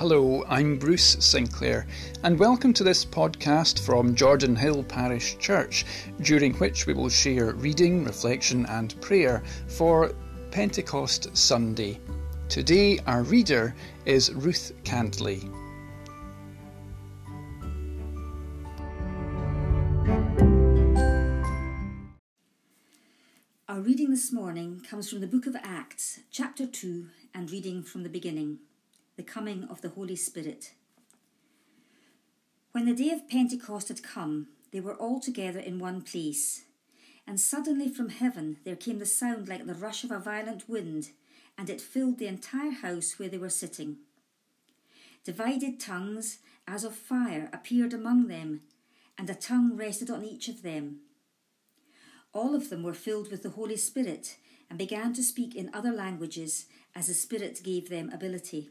Hello, I'm Bruce Sinclair, and welcome to this podcast from Jordanhill Parish Church, during which we will share reading, reflection, and prayer for Pentecost Sunday. Today, our reader is Ruth Cantlay. Our reading this morning comes from the book of Acts, chapter 2, and reading from the beginning the coming of the Holy Spirit. When the day of Pentecost had come, they were all together in one place. And suddenly from heaven there came the sound like the rush of a violent wind, and it filled the entire house where they were sitting. Divided tongues, as of fire, appeared among them, and a tongue rested on each of them. All of them were filled with the Holy Spirit and began to speak in other languages as the Spirit gave them ability.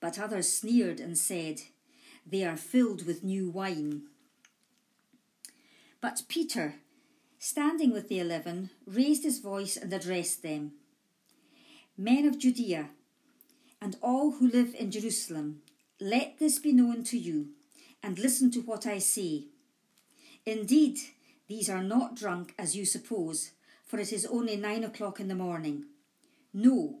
But others sneered and said, They are filled with new wine. But Peter, standing with the eleven, raised his voice and addressed them Men of Judea, and all who live in Jerusalem, let this be known to you, and listen to what I say. Indeed, these are not drunk as you suppose, for it is only nine o'clock in the morning. No,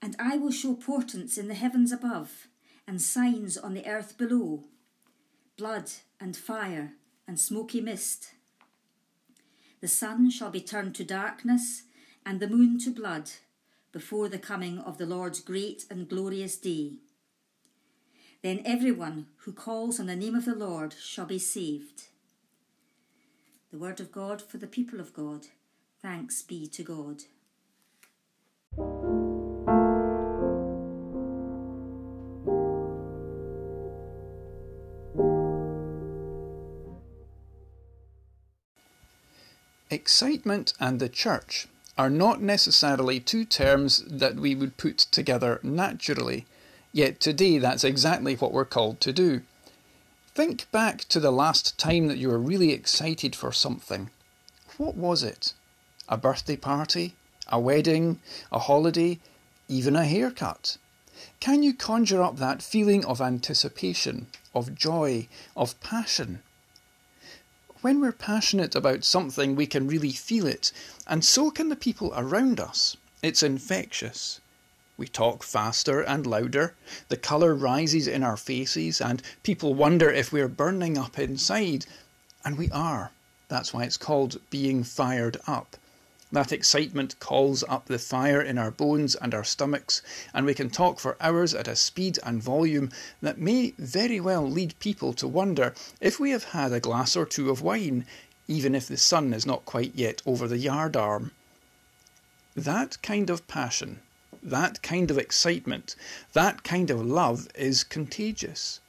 And I will show portents in the heavens above, and signs on the earth below blood and fire and smoky mist. The sun shall be turned to darkness, and the moon to blood, before the coming of the Lord's great and glorious day. Then everyone who calls on the name of the Lord shall be saved. The word of God for the people of God. Thanks be to God. Excitement and the church are not necessarily two terms that we would put together naturally, yet today that's exactly what we're called to do. Think back to the last time that you were really excited for something. What was it? A birthday party? A wedding? A holiday? Even a haircut? Can you conjure up that feeling of anticipation, of joy, of passion? When we're passionate about something, we can really feel it, and so can the people around us. It's infectious. We talk faster and louder, the colour rises in our faces, and people wonder if we're burning up inside. And we are. That's why it's called being fired up. That excitement calls up the fire in our bones and our stomachs, and we can talk for hours at a speed and volume that may very well lead people to wonder if we have had a glass or two of wine, even if the sun is not quite yet over the yard arm. That kind of passion, that kind of excitement, that kind of love is contagious.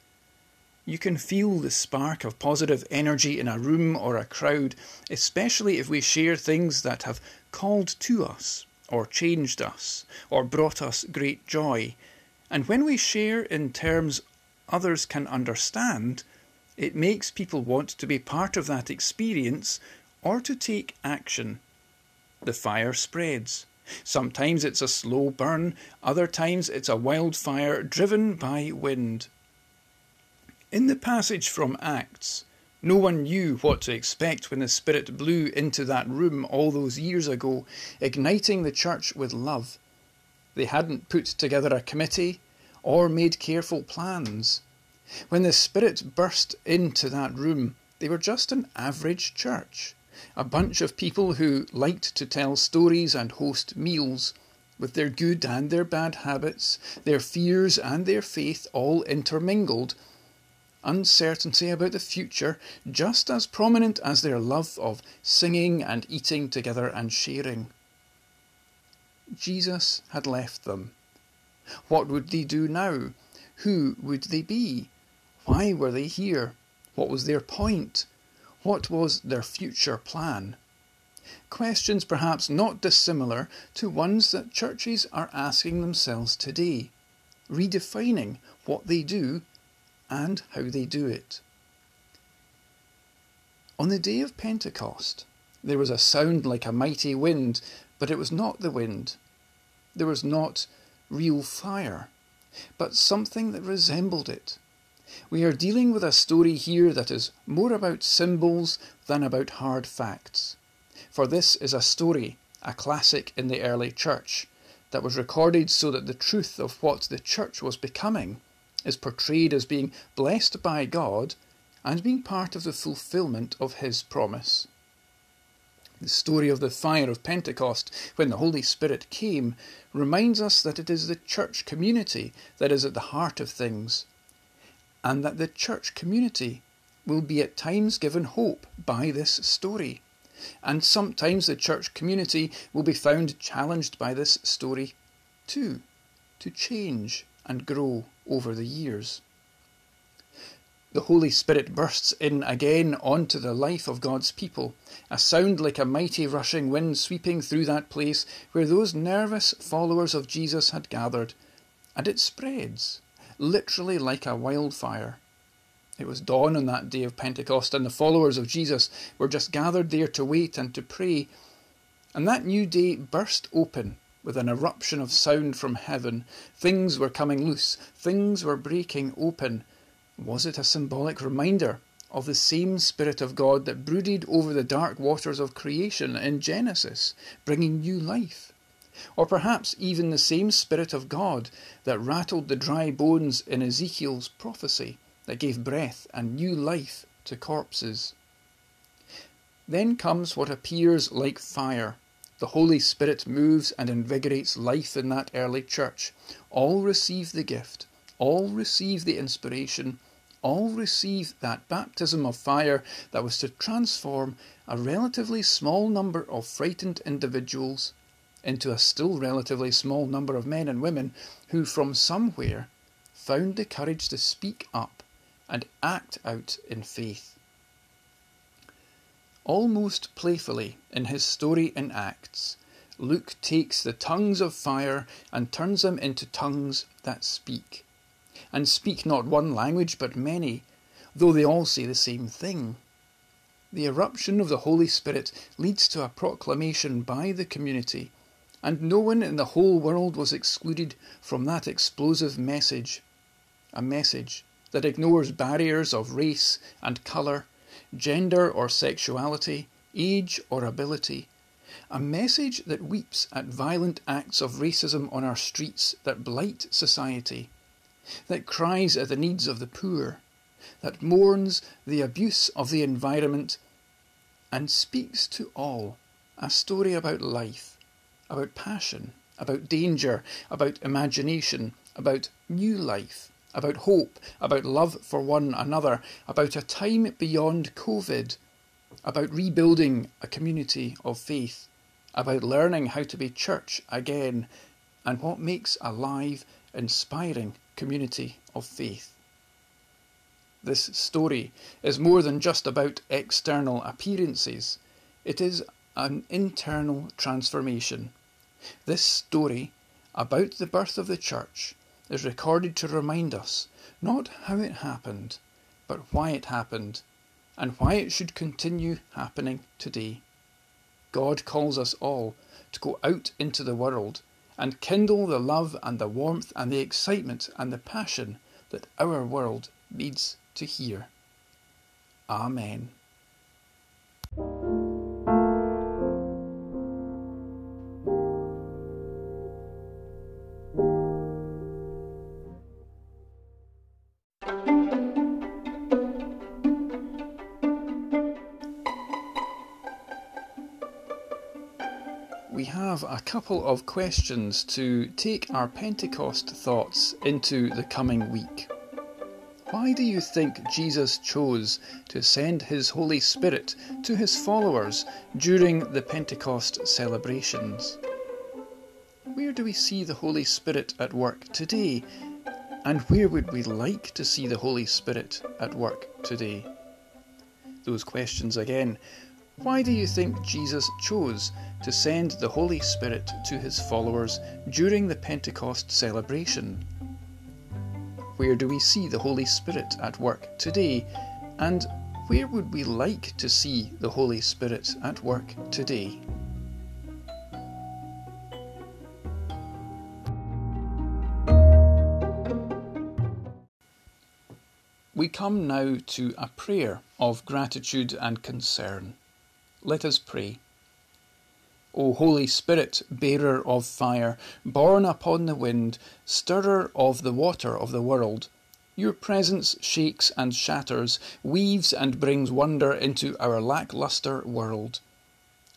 You can feel the spark of positive energy in a room or a crowd, especially if we share things that have called to us, or changed us, or brought us great joy. And when we share in terms others can understand, it makes people want to be part of that experience or to take action. The fire spreads. Sometimes it's a slow burn, other times it's a wildfire driven by wind. In the passage from Acts, no one knew what to expect when the Spirit blew into that room all those years ago, igniting the church with love. They hadn't put together a committee or made careful plans. When the Spirit burst into that room, they were just an average church, a bunch of people who liked to tell stories and host meals, with their good and their bad habits, their fears and their faith all intermingled. Uncertainty about the future just as prominent as their love of singing and eating together and sharing. Jesus had left them. What would they do now? Who would they be? Why were they here? What was their point? What was their future plan? Questions perhaps not dissimilar to ones that churches are asking themselves today, redefining what they do and how they do it. On the day of Pentecost, there was a sound like a mighty wind, but it was not the wind. There was not real fire, but something that resembled it. We are dealing with a story here that is more about symbols than about hard facts. For this is a story, a classic in the early church, that was recorded so that the truth of what the church was becoming is portrayed as being blessed by God and being part of the fulfillment of His promise. The story of the fire of Pentecost, when the Holy Spirit came, reminds us that it is the church community that is at the heart of things, and that the church community will be at times given hope by this story. And sometimes the church community will be found challenged by this story too, to change and grow over the years the Holy Spirit bursts in again onto the life of God's people, a sound like a mighty rushing wind sweeping through that place where those nervous followers of Jesus had gathered, and it spreads, literally like a wildfire. It was dawn on that day of Pentecost, and the followers of Jesus were just gathered there to wait and to pray. And that new day burst open with an eruption of sound from heaven. Things were coming loose, things were breaking open was it a symbolic reminder of the same Spirit of God that brooded over the dark waters of creation in Genesis, bringing new life? Or perhaps even the same Spirit of God that rattled the dry bones in Ezekiel's prophecy, that gave breath and new life to corpses? Then comes what appears like fire. The Holy Spirit moves and invigorates life in that early church. All receive the gift, all receive the inspiration, all receive that baptism of fire that was to transform a relatively small number of frightened individuals into a still relatively small number of men and women who, from somewhere, found the courage to speak up and act out in faith. Almost playfully in his story in Acts, Luke takes the tongues of fire and turns them into tongues that speak and speak not one language but many, though they all say the same thing. The eruption of the Holy Spirit leads to a proclamation by the community, and no one in the whole world was excluded from that explosive message. A message that ignores barriers of race and colour, gender or sexuality, age or ability. A message that weeps at violent acts of racism on our streets that blight society that cries at the needs of the poor, that mourns the abuse of the environment, and speaks to all a story about life, about passion, about danger, about imagination, about new life, about hope, about love for one another, about a time beyond COVID, about rebuilding a community of faith, about learning how to be church again, and what makes a live, inspiring community of faith. This story is more than just about external appearances, it is an internal transformation. This story about the birth of the church is recorded to remind us not how it happened, but why it happened, and why it should continue happening today. God calls us all to go out into the world and kindle the love and the warmth and the excitement and the passion that our world needs to hear. Amen. We have a couple of questions to take our Pentecost thoughts into the coming week. Why do you think Jesus chose to send his Holy Spirit to his followers during the Pentecost celebrations? Where do we see the Holy Spirit at work today? And where would we like to see the Holy Spirit at work today? Those questions again. Why do you think Jesus chose to send the Holy Spirit to his followers during the Pentecost celebration? Where do we see the Holy Spirit at work today? And where would we like to see the Holy Spirit at work today? We come now to a prayer of gratitude and concern. Let us pray. O Holy Spirit, bearer of fire, borne upon the wind, stirrer of the water of the world, your presence shakes and shatters, weaves and brings wonder into our lacklustre world.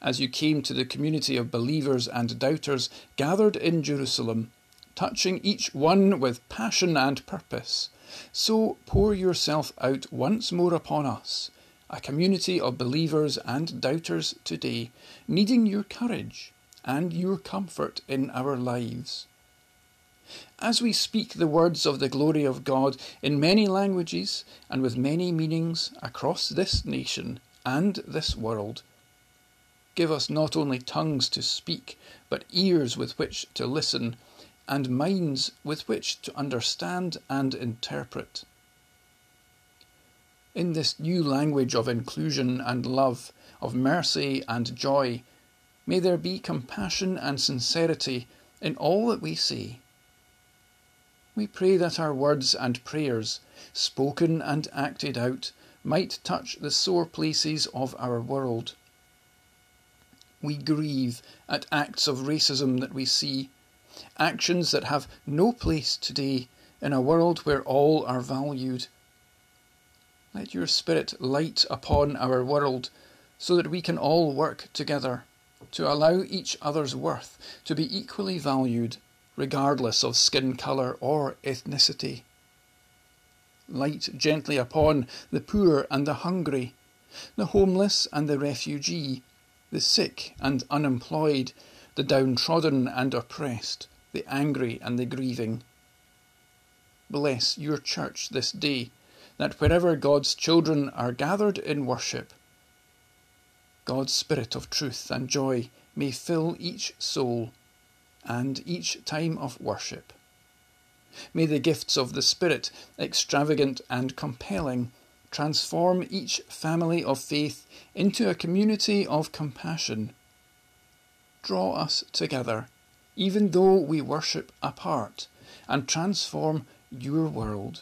As you came to the community of believers and doubters gathered in Jerusalem, touching each one with passion and purpose, so pour yourself out once more upon us a community of believers and doubters today, needing your courage and your comfort in our lives. As we speak the words of the glory of God in many languages and with many meanings across this nation and this world, give us not only tongues to speak, but ears with which to listen, and minds with which to understand and interpret. In this new language of inclusion and love, of mercy and joy, may there be compassion and sincerity in all that we say. We pray that our words and prayers, spoken and acted out, might touch the sore places of our world. We grieve at acts of racism that we see, actions that have no place today in a world where all are valued. Let your Spirit light upon our world so that we can all work together to allow each other's worth to be equally valued, regardless of skin colour or ethnicity. Light gently upon the poor and the hungry, the homeless and the refugee, the sick and unemployed, the downtrodden and oppressed, the angry and the grieving. Bless your church this day that wherever God's children are gathered in worship, God's Spirit of truth and joy may fill each soul and each time of worship. May the gifts of the Spirit, extravagant and compelling, transform each family of faith into a community of compassion. Draw us together, even though we worship apart, and transform your world.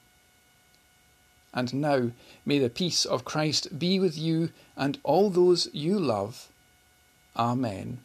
And now may the peace of Christ be with you and all those you love. Amen.